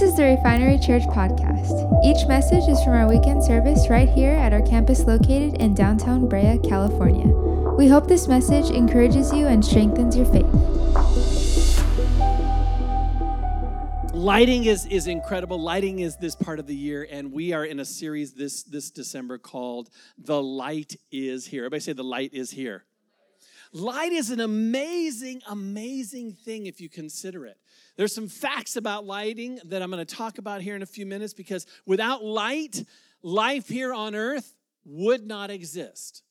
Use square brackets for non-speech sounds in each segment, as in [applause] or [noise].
This is the Refinery Church podcast. Each message is from our weekend service right here at our campus located in downtown Brea, California. We hope this message encourages you and strengthens your faith. Lighting is, is incredible. Lighting is this part of the year, and we are in a series this, this December called The Light is Here. Everybody say, The Light is Here. Light is an amazing, amazing thing if you consider it. There's some facts about lighting that I'm going to talk about here in a few minutes because without light, life here on earth would not exist.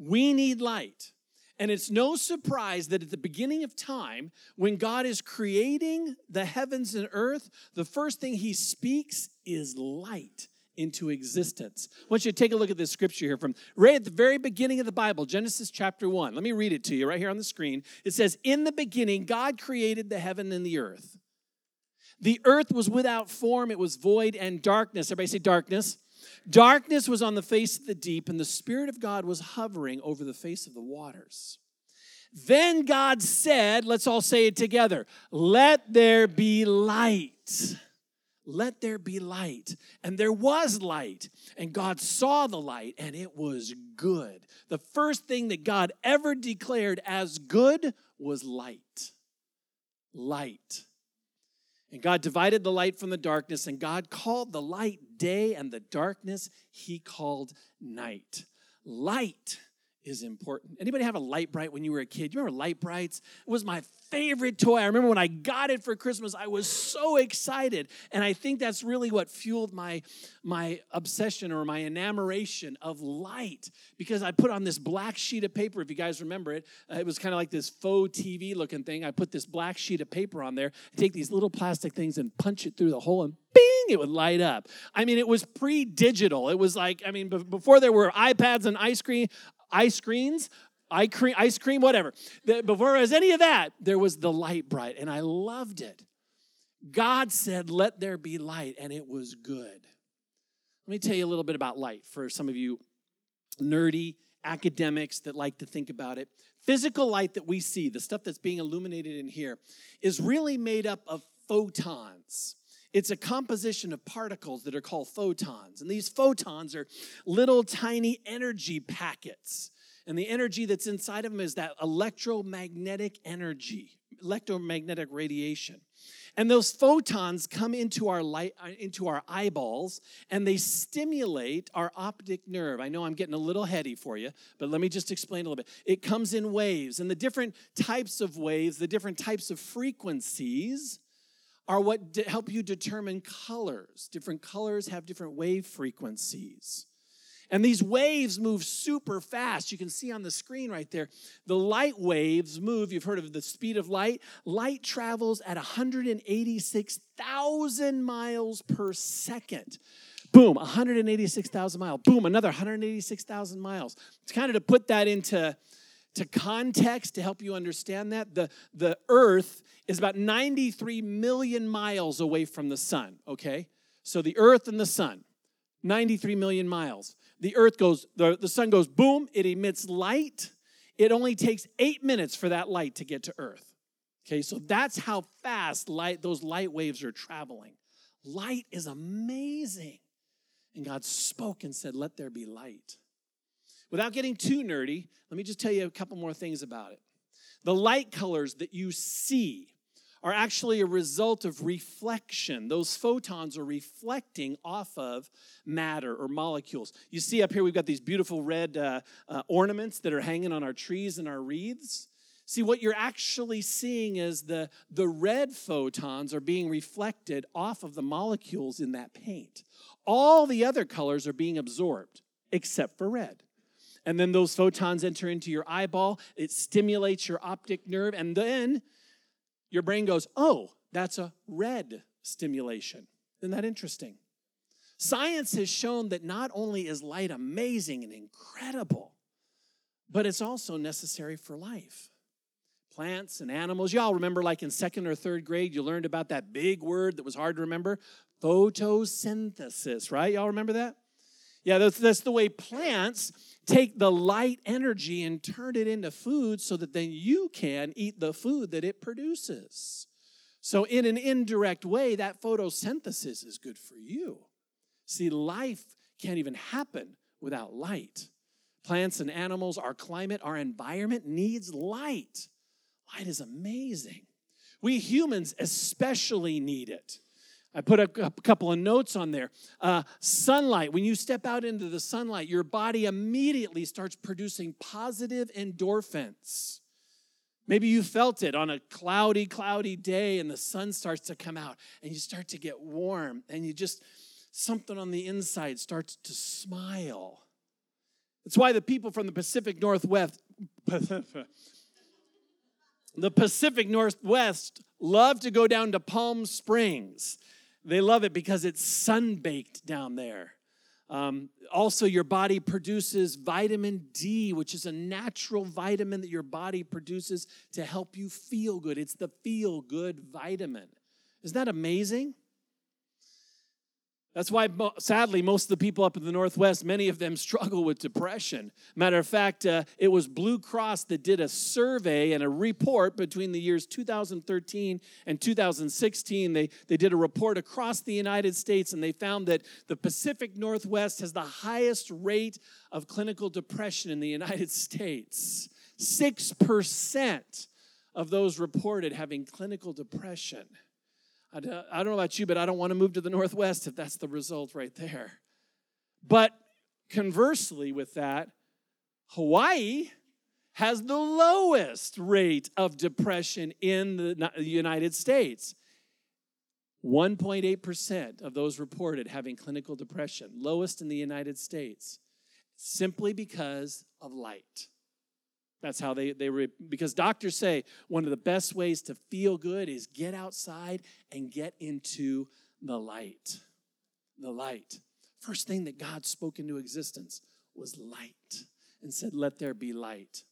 We need light. And it's no surprise that at the beginning of time, when God is creating the heavens and earth, the first thing he speaks is light into existence. I want you to take a look at this scripture here from right at the very beginning of the Bible, Genesis chapter 1. Let me read it to you right here on the screen. It says, In the beginning, God created the heaven and the earth. The earth was without form, it was void and darkness. Everybody say darkness. Darkness was on the face of the deep, and the Spirit of God was hovering over the face of the waters. Then God said, let's all say it together, let there be light let there be light. And there was light. And God saw the light, and it was good. The first thing that God ever declared as good was light. Light. And God divided the light from the darkness, and God called the light day, and the darkness he called night. Light is important. Anybody have a Lite-Brite when you were a kid? You remember Lite-Brites? It was my favorite toy. I remember when I got it for Christmas, I was so excited. And I think that's really what fueled my, my obsession or my enamoration of light because I put on this black sheet of paper, if you guys remember it. Uh, it was kind of like this faux TV looking thing. I put this black sheet of paper on there, I take these little plastic things and punch it through the hole and bing, it would light up. I mean, it was pre digital. It was like, I mean, before there were iPads and ice cream, ice creams, ice cream, ice cream whatever. Before there was any of that, there was the Lite-Brite, and I loved it. God said, Let there be light, and it was good. Let me tell you a little bit about light for some of you nerdy academics that like to think about it. Physical light that we see, the stuff that's being illuminated in here, is really made up of photons. It's a composition of particles that are called photons. And these photons are little tiny energy packets. And the energy that's inside of them is that electromagnetic energy, electromagnetic radiation. And those photons come into our light uh, into our eyeballs and they stimulate our optic nerve. I know I'm getting a little heady for you, but let me just explain a little bit. It comes in waves, and the different types of waves, the different types of frequencies are what help you determine colors. Different colors have different wave frequencies. And these waves move super fast. You can see on the screen right there, the light waves move. You've heard of the speed of light. Light travels at 186,000 miles per second. Boom, 186,000 miles. Boom, another 186,000 miles. It's kind of to put that into to context to help you understand that. The, the earth is about 93 million miles away from the sun, okay? So the earth and the sun, 93 million miles. The earth goes, the, the sun goes boom, it emits light. It only takes eight minutes for that light to get to earth. Okay, so that's how fast light, those light waves are traveling. Light is amazing. And God spoke and said, Let there be light. Without getting too nerdy, let me just tell you a couple more things about it. The light colors that you see are actually a result of reflection. Those photons are reflecting off of matter or molecules. You see up here, we've got these beautiful red uh, uh, ornaments that are hanging on our trees and our wreaths. See, what you're actually seeing is the, the red photons are being reflected off of the molecules in that paint. All the other colors are being absorbed except for red. And then those photons enter into your eyeball, it stimulates your optic nerve, and then your brain goes, oh, that's a red stimulation. Isn't that interesting? Science has shown that not only is light amazing and incredible, but it's also necessary for life. Plants and animals. Y'all remember, like in second or third grade, you learned about that big word that was hard to remember photosynthesis, right? Y'all remember that? Yeah, that's, that's the way plants take the light energy and turn it into food so that then you can eat the food that it produces. So, in an indirect way, that photosynthesis is good for you. See, life can't even happen without light. Plants and animals, our climate, our environment needs light. Light is amazing. We humans especially need it. I put a, couple of notes on there. Uh, sunlight, when you step out into the sunlight, your body immediately starts producing positive endorphins. Maybe you felt it on a cloudy, cloudy day and the sun starts to come out and you start to get warm and you just, something on the inside starts to smile. That's why the people from the Pacific Northwest, [laughs] the Pacific Northwest love to go down to Palm Springs. They love it because it's sunbaked down there. Um, also, your body produces vitamin D, which is a natural vitamin that your body produces to help you feel good. It's the feel good vitamin. Isn't that amazing? That's why, sadly, most of the people up in the Northwest, many of them struggle with depression. Matter of fact, uh, it was Blue Cross that did a survey and a report between the years 2013 and 2016. They, they did a report across the United States and they found that the Pacific Northwest has the highest rate of clinical depression in the United [laughs] States. 6% of those reported having clinical depression. I don't know about you, but I don't want to move to the Northwest if that's the result right there. But conversely, with that, Hawaii has the lowest rate of depression in the United States. 1.8% of those reported having clinical depression, lowest in the United States, simply because of light. That's how they, they re, because doctors say one of the best ways to feel good is get outside and get into the light. The light. First thing that God spoke into existence was light and said, Let there be light.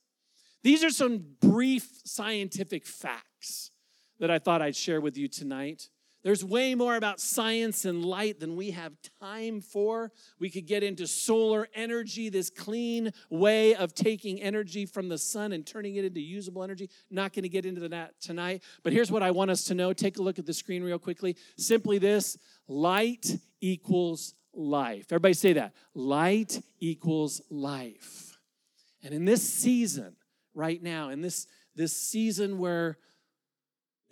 These are some brief scientific facts that I thought I'd share with you tonight. There's way more about science and light than we have time for. We could get into solar energy, this clean way of taking energy from the sun and turning it into usable energy. Not going to get into that tonight. But here's what I want us to know. Take a look at the screen real quickly. Simply this light equals life. Everybody say that. Light equals life. And in this season, right now, in this, this season where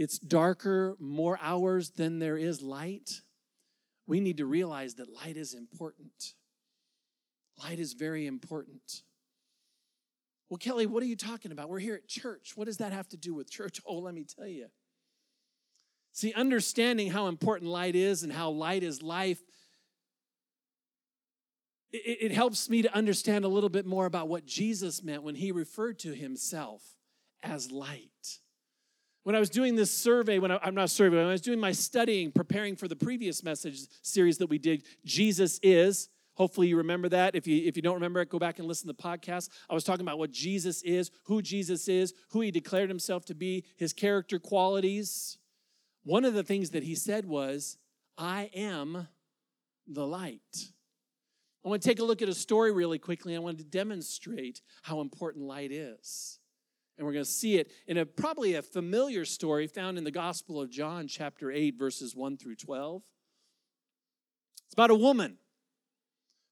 it's darker more hours than there is light, we need to realize that light is important. Light is very important. Well, Kelly, what are you talking about? We're here at church. What does that have to do with church? [laughs] Oh, let me tell you. See, understanding how important light is and how light is life, it, it, helps me to understand a little bit more about what Jesus meant when he referred to himself as light. When I was doing this survey, when I, am not survey, when I was doing my studying, preparing for the previous message series that we did, Jesus is. Hopefully you remember that. If you if you don't remember it, go back and listen to the podcast. I was talking about what Jesus is, who Jesus is, who he declared himself to be, his character qualities. One of the things that he said was, I am the light. I want to take a look at a story really quickly. I want to demonstrate how important light is. And we're going to see it in a probably a familiar story found in the Gospel of John, chapter 8, verses 1 through 12. It's about a woman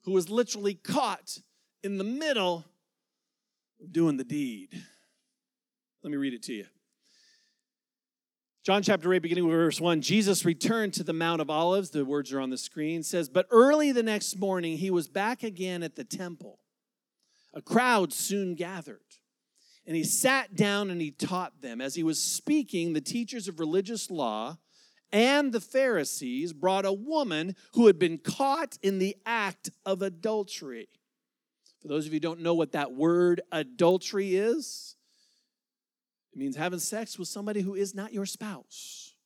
who was literally caught in the middle of doing the deed. Let me read it to you. John chapter 8, beginning with verse 1, Jesus returned to the Mount of Olives. The words are on the screen. Says, But early the next morning, he was back again at the temple. A crowd soon gathered and he sat down and he taught them. As he was speaking, the teachers of religious law and the Pharisees brought a woman who had been caught in the act of adultery. For those of you don't know what that word adultery is, it means having sex with somebody who is not your spouse.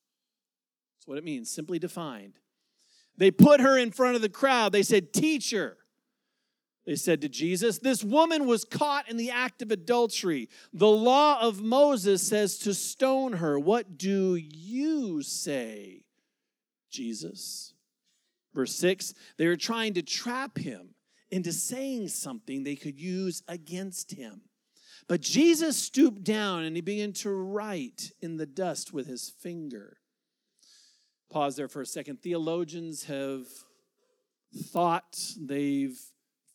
That's what it means, simply defined. They put her in front of the crowd. They said, Teacher, they said to Jesus, This woman was caught in the act of adultery. The law of Moses says to stone her. What do you say, Jesus? Verse 6 They were trying to trap him into saying something they could use against him. But Jesus stooped down and he began to write in the dust with his finger. Pause there for a second. Theologians have thought, they've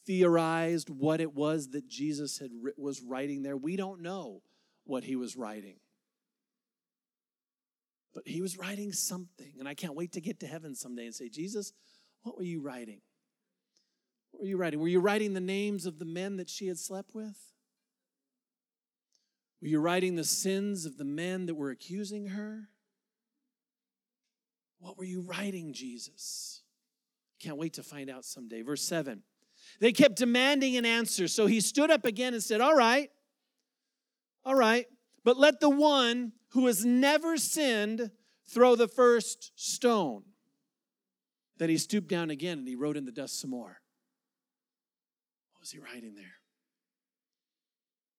theorized what it was that Jesus had was writing there. We don't know what he was writing. But he was writing something, and I can't wait to get to heaven someday and say, Jesus, what were you writing? What were you writing? Were you writing the names of the men that she had slept with? Were you writing the sins of the men that were accusing her? What were you writing, Jesus? Can't wait to find out someday. Verse 7. They kept demanding an answer. So he stood up again and said, All right, all right, but let the one who has never sinned throw the first stone. Then he stooped down again and he wrote in the dust some more. What was he writing there?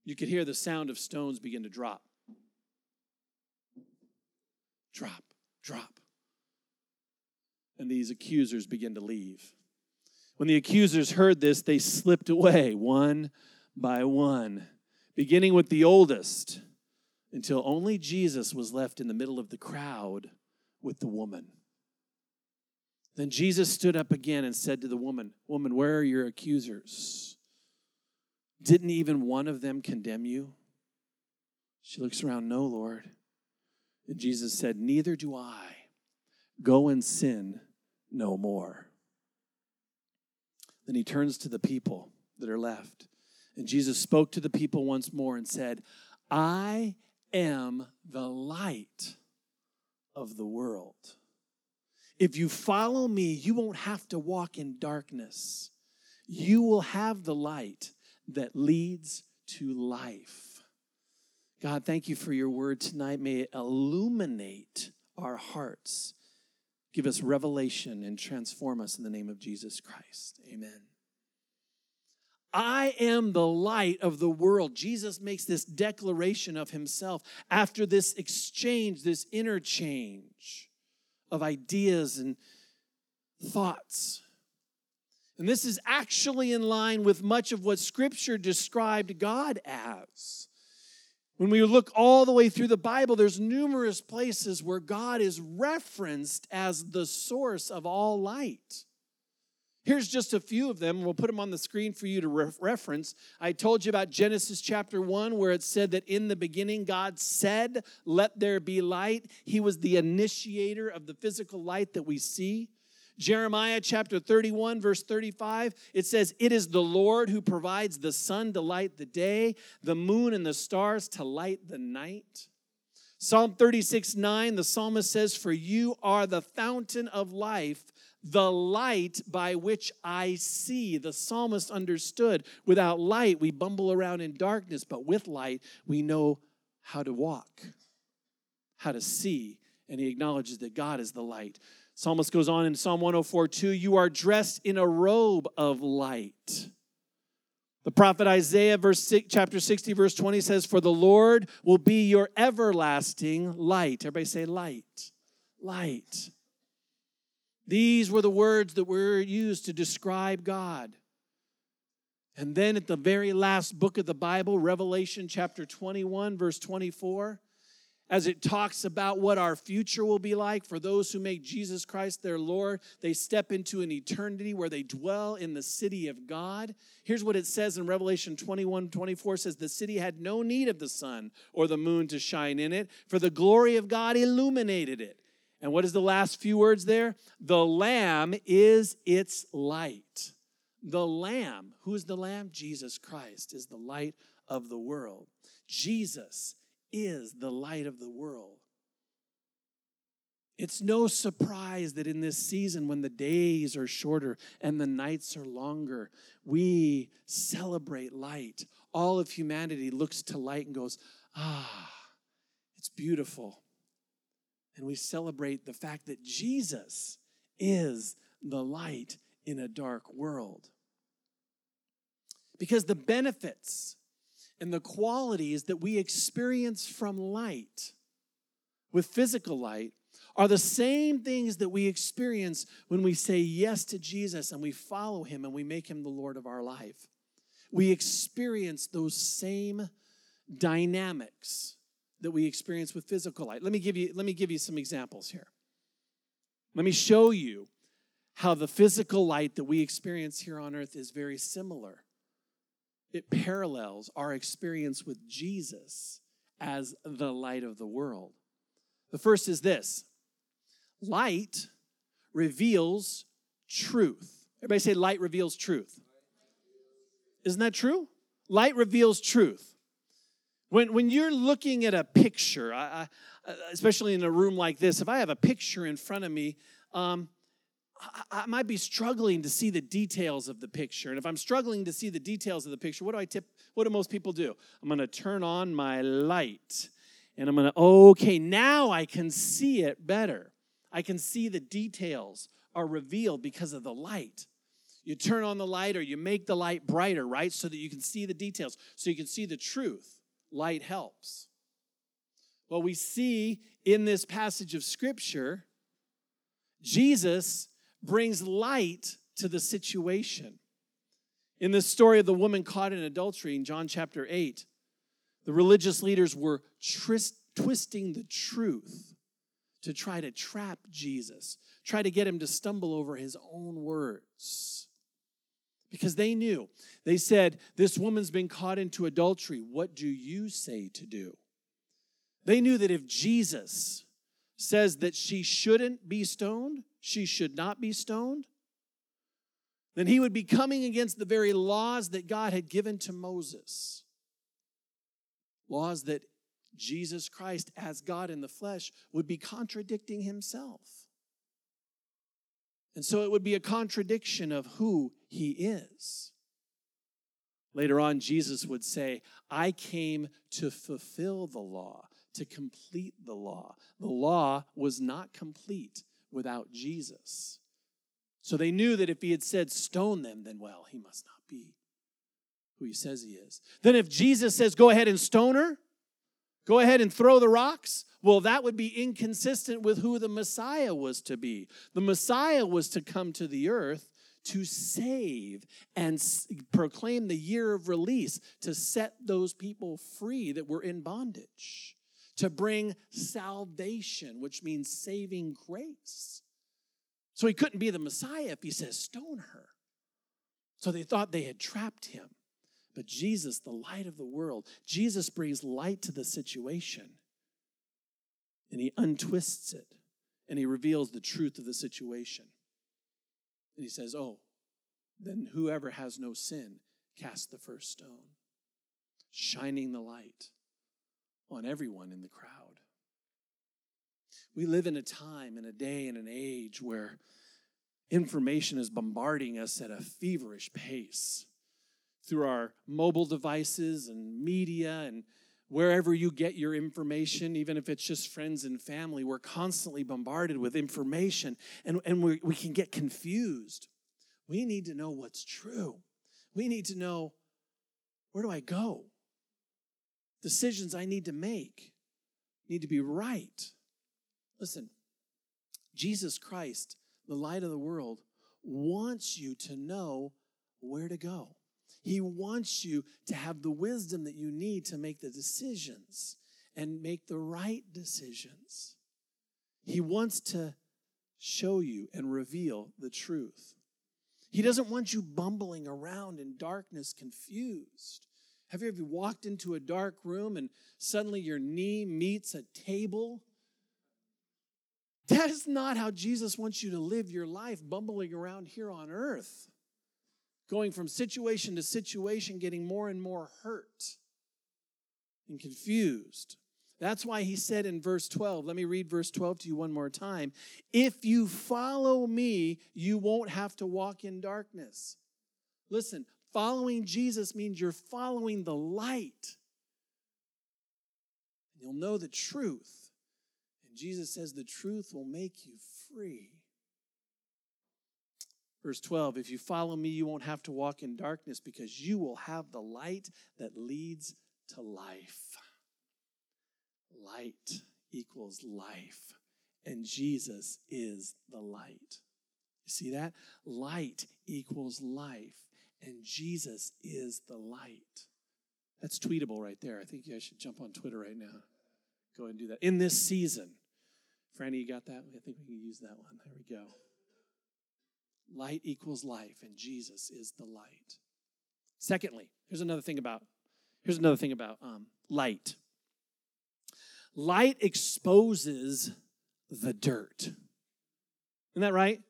You could hear the sound of stones begin to drop. Drop, drop. And these accusers begin to leave. When the accusers heard this, they slipped away one by one, beginning with the oldest until only Jesus was left in the middle of the crowd with the woman. Then Jesus stood up again and said to the woman, Woman, where are your accusers? Didn't even one of them condemn you? She looks around, No, Lord. And Jesus said, Neither do I. Go and sin no more. Then he turns to the people that are left. And Jesus spoke to the people once more and said, I am the light of the world. If you follow me, you won't have to walk in darkness. You will have the light that leads to life. God, thank you for your word tonight. May it illuminate our hearts, give us revelation, and transform us in the name of Jesus Christ. Amen. I am the light of the world. Jesus makes this declaration of himself after this exchange, this interchange of ideas and thoughts. And this is actually in line with much of what Scripture described God as. When we look all the way through the Bible, there's numerous places where God is referenced as the source of all light. Here's just a few of them. We'll put them on the screen for you to re- reference. I told you about Genesis chapter 1, where it said that in the beginning God said, Let there be light. He was the initiator of the physical light that we see. Jeremiah chapter 31, verse 35, it says, It is the Lord who provides the sun to light the day, the moon and the stars to light the night. Psalm 36, 9, the psalmist says, For you are the fountain of life the light by which I see. The psalmist understood without light, we bumble around in darkness, but with light, we know how to walk, how to see. And he acknowledges that God is the light. Psalmist goes on in Psalm 104 2 You are dressed in a robe of light. The prophet Isaiah, verse six, chapter 60, verse 20 says, For the Lord will be your everlasting light. Everybody say light. Light. These were the words that were used to describe God. And then at the very last book of the Bible, Revelation chapter 21, verse 24, as it talks about what our future will be like for those who make Jesus Christ their Lord, they step into an eternity where they dwell in the city of God. Here's what it says in Revelation 21 24 says, The city had no need of the sun or the moon to shine in it, for the glory of God illuminated it. And what is the last few words there? The Lamb is its light. The Lamb, who is the Lamb? Jesus Christ is the light of the world. Jesus is the light of the world. It's no surprise that in this season, when the days are shorter and the nights are longer, we celebrate light. All of humanity looks to light and goes, ah, it's beautiful and we celebrate the fact that Jesus is the light in a dark world. Because the benefits and the qualities that we experience from light with physical light are the same things that we experience when we say yes to Jesus and we follow him and we make him the Lord of our life. We experience those same dynamics that we experience with physical light. Let me give you, let me give you some examples here. Let me show you how the physical light that we experience here on earth is very similar. It parallels our experience with Jesus as the light of the world. The first is this light reveals truth. Everybody say, light reveals truth. Isn't that true? Light reveals truth. When, when you're looking at a picture, I, I, especially in a room like this, if I have a picture in front of me, um, I, might be struggling to see the details of the picture. And if I'm struggling to see the details of the picture, what do I tip? What do most people do? I'm going to turn on my light and I'm going to, okay, now I can see it better. I can see the details are revealed because of the light. You turn on the light or you make the light brighter, right? So that you can see the details, so you can see the truth. Light helps. Well, we see in this passage of scripture, Jesus brings light to the situation. In the story of the woman caught in adultery in John chapter 8, the religious leaders were twisting the truth to try to trap Jesus, try to get him to stumble over his own words. Because they knew. They said, This woman's been caught into adultery. What do you say to do? They knew that if Jesus says that she shouldn't be stoned, she should not be stoned, then he would be coming against the very laws that God had given to Moses. Laws that Jesus Christ, as God in the flesh, would be contradicting himself. And so it would be a contradiction of who he is. Later on, Jesus would say, I came to fulfill the law, to complete the law. The law was not complete without Jesus. So they knew that if he had said, stone them, then well, he must not be who he says he is. Then if Jesus says, go ahead and stone her, go ahead and throw the rocks, well, that would be inconsistent with who the Messiah was to be. The Messiah was to come to the earth to save and proclaim the year of release, to set those people free that were in bondage to bring salvation, which means saving grace. So he couldn't be the Messiah if he says, Stone her. So they thought they had trapped him. But Jesus, the light of the world, Jesus brings light to the situation and he untwists it and he reveals the truth of the situation. And he says, Oh, then whoever has no sin, cast the first stone, shining the light on everyone in the crowd. We live in a time, in a day, in an age where information is bombarding us at a feverish pace through our mobile devices and media and wherever you get your information, even if it's just friends and family, we're constantly bombarded with information and, and we, we can get confused. We need to know what's true. We need to know where do I go? Decisions I need to make need to be right. Listen, Jesus Christ, the light of the world, wants you to know where to go. He wants you to have the wisdom that you need to make the decisions and make the right decisions. He wants to show you and reveal the truth. He doesn't want you bumbling around in darkness, confused. Have you ever walked into a dark room and suddenly your knee meets a table? That is not how Jesus wants you to live your life, bumbling around here on earth, going from situation to situation, getting more and more hurt and confused. That's why he said in verse 12, let me read verse 12 to you one more time. If you follow me, you won't have to walk in darkness. Listen, Following Jesus means you're following the light. And You'll know the truth. And Jesus says the truth will make you free. Verse 12 If you follow me, you won't have to walk in darkness because you will have the light that leads to life. Light equals life, and Jesus is the light. You see that? Light equals life and Jesus is the light. That's tweetable right there. I think I should jump on Twitter right now. Go and do that. In this season, Franny, you got that? I think we can use that one. There we go. Light equals life, and Jesus is the light. Secondly, here's another thing about here's another thing about um, light. Light exposes the dirt. Isn't that right?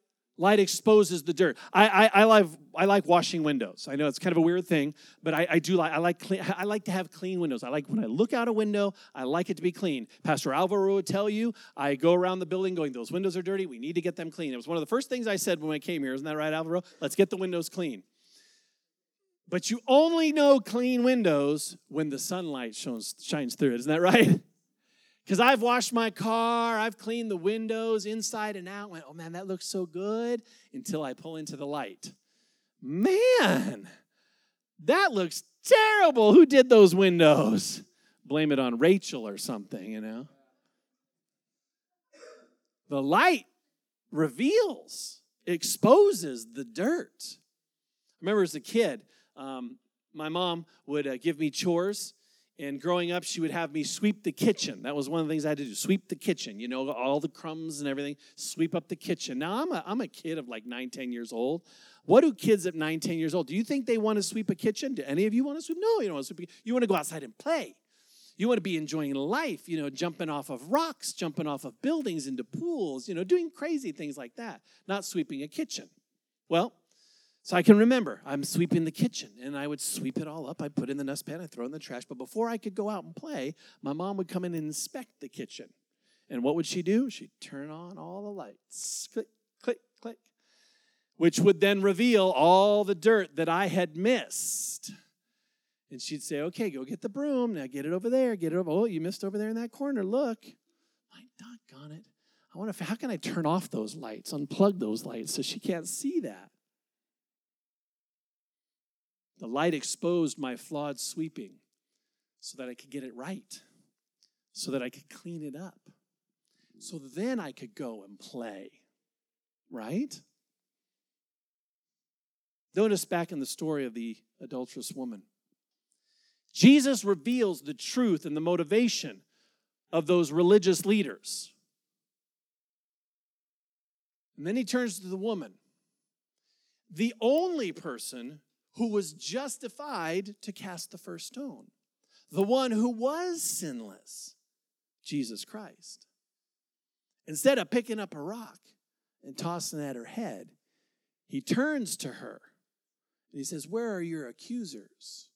Light exposes the dirt. I, I, I, like, I like washing windows. I know it's kind of a weird thing, but I, I do like I like clean, [laughs] I like to have clean windows. I like when I look out a window, I like it to be clean. Pastor Alvaro would tell you, I go around the building going, those windows are dirty. We need to get them clean. It was one of the first things I said when I came here. Isn't that right, Alvaro? Let's get the windows clean. But you only know clean windows when the sunlight shines, shines through it. Isn't that right? [laughs] Because I've washed my car, I've cleaned the windows inside and out. Went, oh man, that looks so good until I pull into the light. Man, that looks terrible. Who did those windows? Blame it on Rachel or something, you know? The light reveals, exposes the dirt. I remember as a kid, um, my mom would uh, give me chores and growing up, she would have me sweep the kitchen. That was one of the things I had to do sweep the kitchen, you know, all the crumbs and everything, sweep up the kitchen. Now, I'm a, I'm a kid of like nine, 10 years old. What do kids at nine, 10 years old? Do you think they want to sweep a kitchen? Do any of you want to sweep? No, you don't want to sweep. You want to go outside and play. You want to be enjoying life, you know, jumping off of rocks, jumping off of buildings into pools, you know, doing crazy things like that, not sweeping a kitchen. Well, so I can remember I'm sweeping the kitchen and I would sweep it all up. I'd put it in the dustpan, I'd throw in the trash. But before I could go out and play, my mom would come in and inspect the kitchen. And what would she do? She'd turn on all the lights. Click, click, click. Which would then reveal all the dirt that I had missed. And she'd say, okay, go get the broom. Now get it over there. Get it over. Oh, you missed over there in that corner. Look. My doggone it. I wonder if, how can I turn off those lights, unplug those lights so she can't see that? The light exposed my flawed sweeping so that I could get it right, so that I could clean it up, so then I could go and play, right? Notice back in the story of the adulterous woman. Jesus reveals the truth and the motivation of those religious leaders. And then he turns to the woman, the only person who was justified to cast the first stone, the one who was sinless, Jesus Christ. Instead of picking up a rock and tossing at her head, he turns to her and he says, Where are your accusers?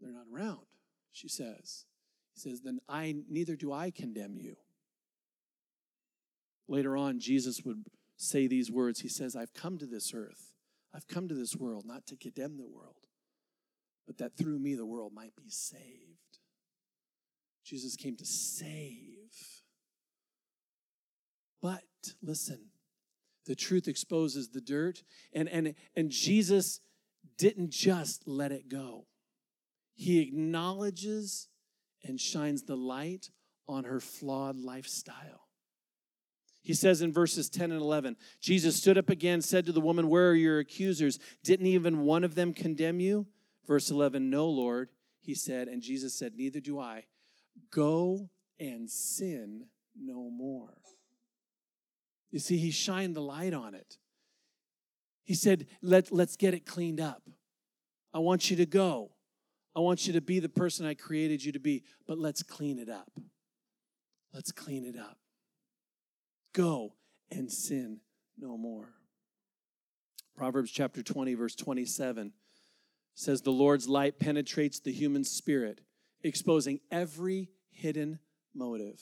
They're not around, she says. He says, Then I neither do I condemn you. Later on, Jesus would say these words. He says, I've come to this earth I've come to this world not to condemn the world, but that through me the world might be saved. Jesus came to save. But listen, the truth exposes the dirt, and, and, and Jesus didn't just let it go. He acknowledges and shines the light on her flawed lifestyle. He says in verses 10 and 11 Jesus stood up again, said to the woman, Where are your accusers? Didn't even one of them condemn you? Verse 11, No, Lord, he said. And Jesus said, Neither do I. Go and sin no more. You see, he shined the light on it. He said, Let, Let's get it cleaned up. I want you to go. I want you to be the person I created you to be, but let's clean it up. Let's clean it up. Go and sin no more. Proverbs chapter 20, verse 27 says, The Lord's light penetrates the human spirit, exposing every hidden motive.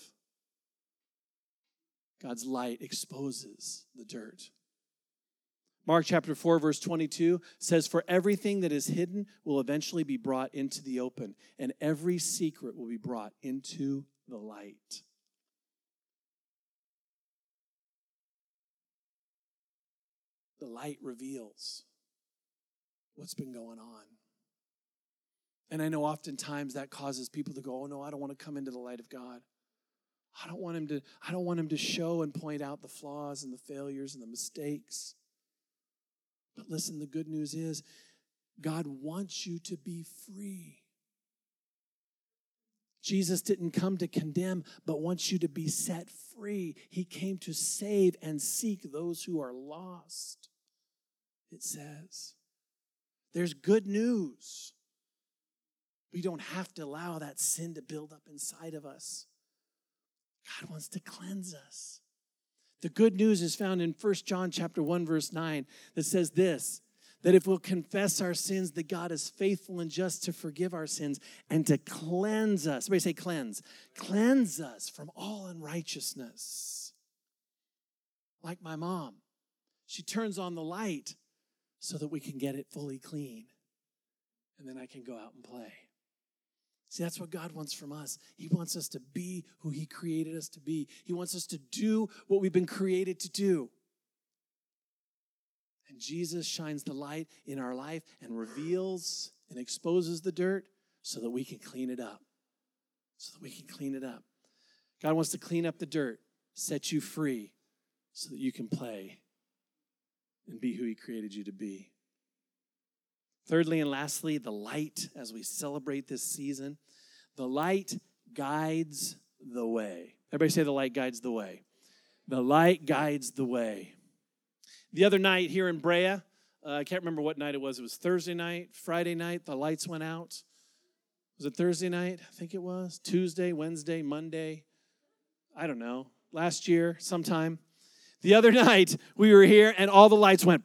God's light exposes the dirt. Mark chapter 4, verse 22 says, For everything that is hidden will eventually be brought into the open, and every secret will be brought into the light. The light reveals what's been going on. And I know oftentimes that causes people to go, "Oh no, I don't want to come into the light of God. I don't want him to I don't want him to show and point out the flaws and the failures and the mistakes." But listen, the good news is God wants you to be free. Jesus didn't come to condemn, but wants you to be set free. He came to save and seek those who are lost, it says. There's good news. We don't have to allow that sin to build up inside of us. God wants to cleanse us. The good news is found in 1 John chapter 1 verse 9 that says this that if we'll confess our sins that God is faithful and just to forgive our sins and to cleanse us. Everybody say cleanse. Cleanse us from all unrighteousness. Like my mom. She turns on the light so that we can get it fully clean. And then I can go out and play. See, that's what God wants from us. He wants us to be who He created us to be. He wants us to do what we've been created to do. And Jesus shines the light in our life and reveals and exposes the dirt so that we can clean it up. So that we can clean it up. God wants to clean up the dirt, set you free, so that you can play and be who He created you to be. Thirdly and lastly, the light as we celebrate this season. The light guides the way. Everybody say the light guides the way. The light guides the way. The other night here in Brea, uh, I can't remember what night it was. It was Thursday night, Friday night, the lights went out. Was it Thursday night? I think it was. Tuesday, Wednesday, Monday. I don't know. Last year, sometime. The other [laughs] night, we were here and all the lights went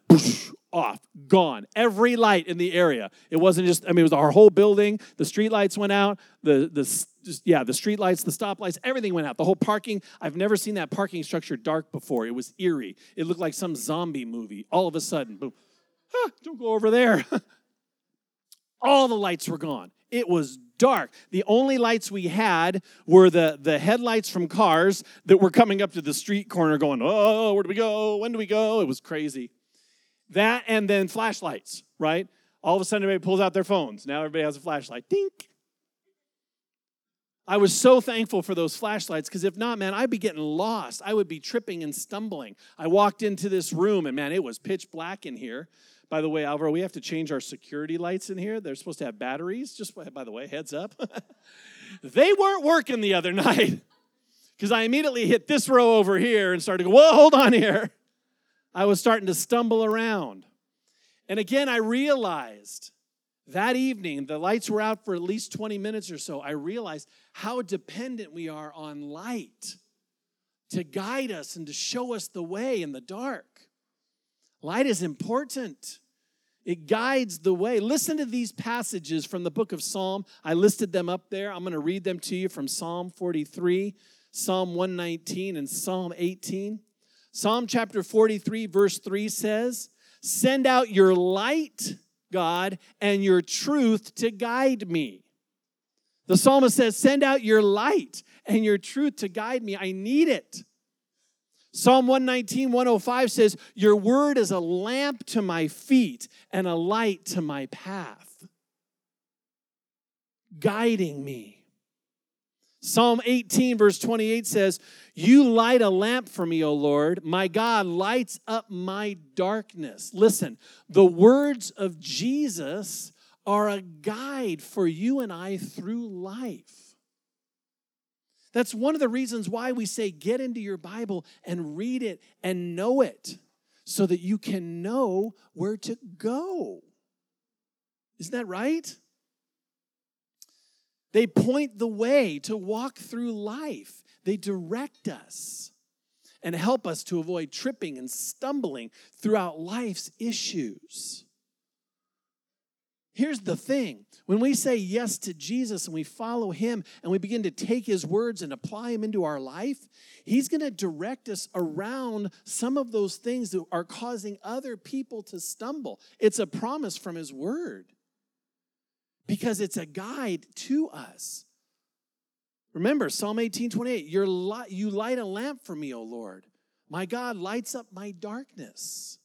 off, gone. Every light in the area. It wasn't just, I mean, it was our whole building. The street lights went out. The, the just, yeah, the street lights, the stoplights, everything went out. The whole parking. I've never seen that parking structure dark before. It was eerie. It looked like some zombie movie. All of a sudden, boom. Ah, don't go over there. [laughs] All the lights were gone. It was dark. The only lights we had were the, the headlights from cars that were coming up to the street corner going, oh, oh, oh where do we go? When do we go? It was crazy. That and then flashlights, right? All of a sudden, everybody pulls out their phones. Now everybody has a flashlight. Dink. I was so thankful for those flashlights because if not, man, I'd be getting lost. I would be tripping and stumbling. I walked into this room and man, it was pitch black in here. By the way, Alvaro, we have to change our security lights in here. They're supposed to have batteries. Just by the way, heads up. [laughs] they weren't working the other [laughs] night because I immediately hit this row over here and started to go, whoa, hold on here. I was starting to stumble around. And again, I realized that evening, the lights were out for at least 20 minutes or so. I realized how dependent we are on light to guide us and to show us the way in the dark. Light is important. It guides the way. Listen to these passages from the book of Psalm. I listed them up there. I'm going to read them to you from Psalm 43, Psalm 119, and Psalm 18. Psalm chapter 43, verse 3 says, Send out your light, God, and your truth to guide me. The psalmist says, Send out your light and your truth to guide me. I need it. Psalm 119, 105 says, Your word is a lamp to my feet and a light to my path, guiding me. Psalm 18, verse 28 says, You light a lamp for me, O Lord. My God lights up my darkness. Listen, the words of Jesus are a guide for you and I through life. That's one of the reasons why we say get into your Bible and read it and know it so that you can know where to go. Isn't that right? They point the way to walk through life, they direct us and help us to avoid tripping and stumbling throughout life's issues. Here's the thing when we say yes to Jesus and we follow him and we begin to take his words and apply them into our life, he's going to direct us around some of those things that are causing other people to stumble. It's a promise from his word because it's a guide to us. Remember Psalm 18 28, you light a lamp for me, O Lord. My God lights up my darkness.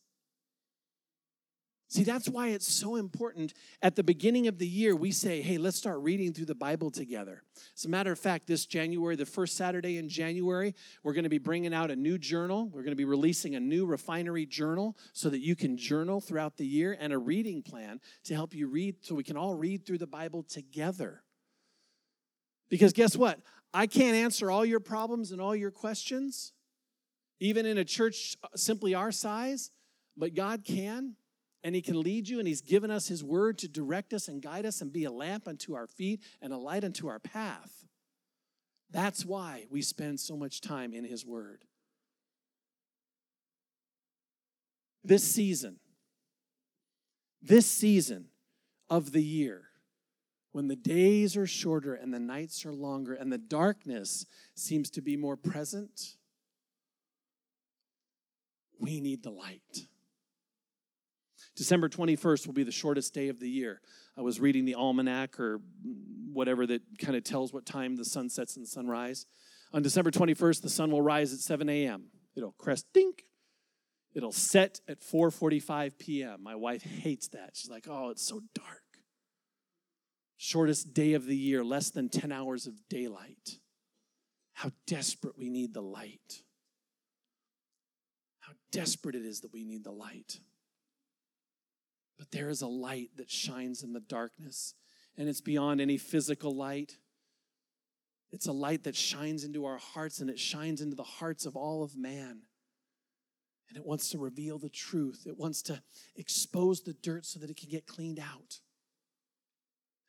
See, that's why it's so important. At the beginning of the year, we say, hey, let's start reading through the Bible together. As a matter of fact, this January, the first Saturday in January, we're going to be bringing out a new journal. We're going to be releasing a new refinery journal so that you can journal throughout the year and a reading plan to help you read so we can all read through the Bible together. Because guess what? I can't answer all your problems and all your questions, even in a church uh, simply our size, but God can. And He can lead you, and He's given us His word to direct us and guide us and be a lamp unto our feet and a light unto our path. That's why we spend so much time in His word. This season, this season of the year, when the days are shorter and the nights are longer and the darkness seems to be more present, we need the light. December 21st will be the shortest day of the year. I was reading the almanac or whatever that kind of tells what time the sun sets and sunrise. On December 21st, the sun will rise at 7 a.m. It'll crest dink. It'll set at 4:45 p.m. My wife hates that. She's like, "Oh, it's so dark." Shortest day of the year, less than 10 hours of daylight. How desperate we need the light. How desperate it is that we need the light. But there is a light that shines in the darkness, and it's beyond any physical light. It's a light that shines into our hearts and it shines into the hearts of all of man. And it wants to reveal the truth, it wants to expose the dirt so that it can get cleaned out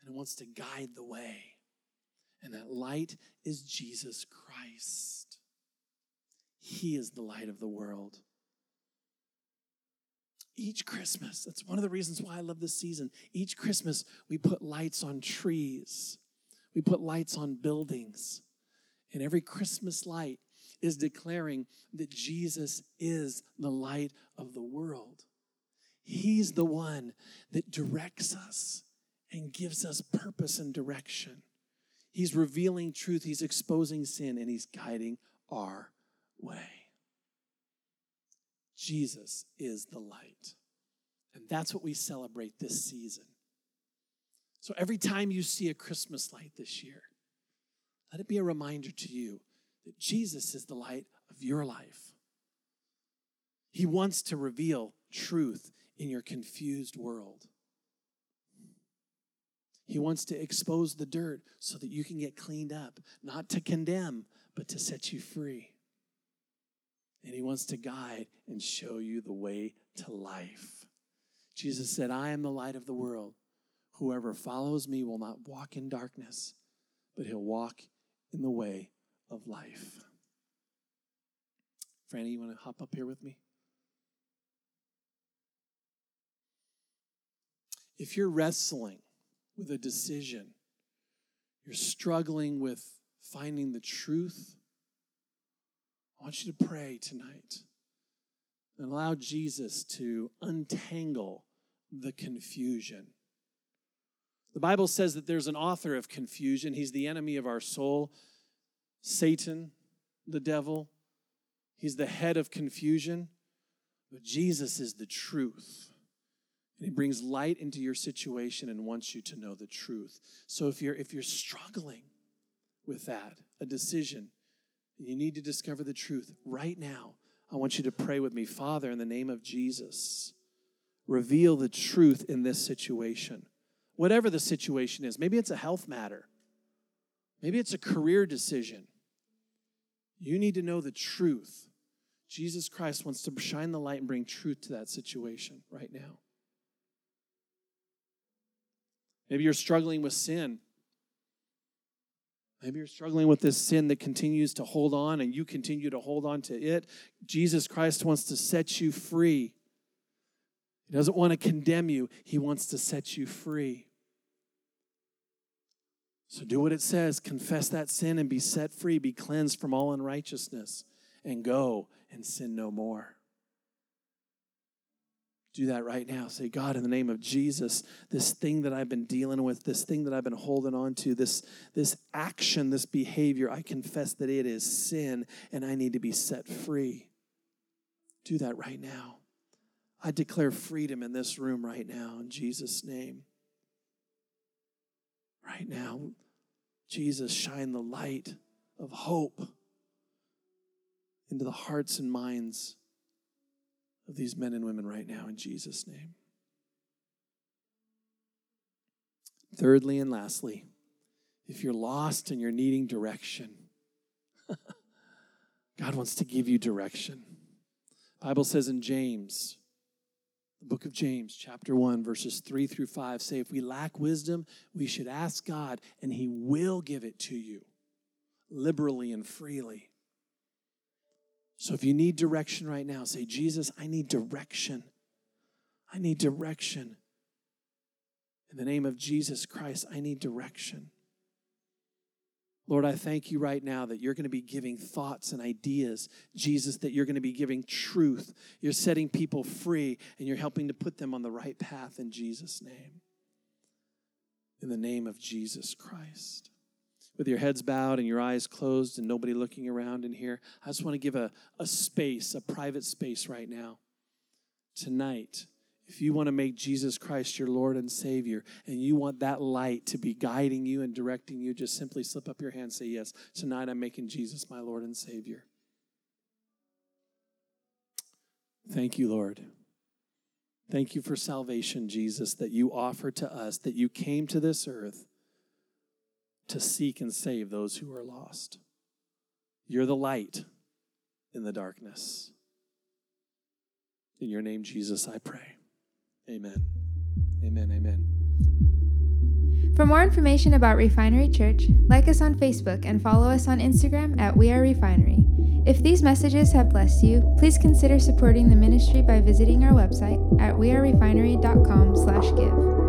and it wants to guide the way. And that light is Jesus Christ. He is the light of the world. Each Christmas, that's one of the reasons why I love this season. Each Christmas, we put lights on trees, we put lights on buildings. And every Christmas light is declaring that Jesus is the light of the world. He's the one that directs us and gives us purpose and direction. He's revealing truth, He's exposing sin, and He's guiding our way. Jesus is the light. And that's what we celebrate this season. So every time you see a Christmas light this year, let it be a reminder to you that Jesus is the light of your life. He wants to reveal truth in your confused world. He wants to expose the dirt so that you can get cleaned up, not to condemn, but to set you free. And He wants to guide and show you the way to life. Jesus said, I am the light of the world. Whoever follows me will not walk in darkness, but he'll walk in the way of life. Franny, you want to hop up here with me? If you're wrestling with a decision, you're struggling with finding the truth, I want you to pray tonight and allow Jesus to untangle the confusion. The Bible says that there's an author of confusion. He's the enemy of our soul, Satan, the devil. He's the head of confusion. But Jesus is the truth. And he brings light into your situation and wants you to know the truth. So if you're if you're struggling with that, a decision, you need to discover the truth right now, I want you to pray with me, Father, in the name of Jesus. Reveal the truth in this situation. Whatever the situation is, maybe it's a health matter. Maybe it's a career decision. You need to know the truth. Jesus Christ wants to shine the light and bring truth to that situation right now. Maybe you're struggling with sin. Maybe you're struggling with this sin that continues to hold on and you continue to hold on to it. Jesus Christ wants to set you free. He doesn't want to condemn you, He wants to set you free. So do what it says confess that sin and be set free, be cleansed from all unrighteousness, and go and sin no more. Do that right now. Say, God, in the name of Jesus, this thing that I've been dealing with, this thing that I've been holding on to, this, this action, this behavior, I confess that it is sin and I need to be set free. Do that right now. I declare freedom in this room right now in Jesus' name. Right now, Jesus, shine the light of hope into the hearts and minds of these men and women right now in Jesus' name. Thirdly and lastly, if you're lost and you're needing direction, [laughs] God wants to give you direction. Bible says in James, the book of James, chapter 1, verses 3 through 5 say, If we lack wisdom, we should ask God, and He will give it to you liberally and freely. So if you need direction right now, say, Jesus, I need direction. I need direction. In the name of Jesus Christ, I need direction. Lord, I thank you right now that you're going to be giving thoughts and ideas. Jesus, that you're going to be giving truth. You're setting people free and you're helping to put them on the right path in Jesus' name. In the name of Jesus Christ. With your heads bowed and your eyes closed and nobody looking around in here, I just want to give a, a space, a private space right now. Tonight, if you want to make Jesus Christ your Lord and Savior, and you want that light to be guiding you and directing you, just simply slip up your hand and say, Yes, tonight I'm making Jesus my Lord and Savior. Thank you, Lord. Thank you for salvation, Jesus, that you offer to us, that you came to this earth to seek and save those who are lost. You're the light in the darkness. In your name, Jesus, I pray. Amen. Amen. Amen. For more information about Refinery Church, like us on Facebook and follow us on Instagram at We Are Refinery. If these messages have blessed you, please consider supporting the ministry by visiting our website at wearerefinery.com/give.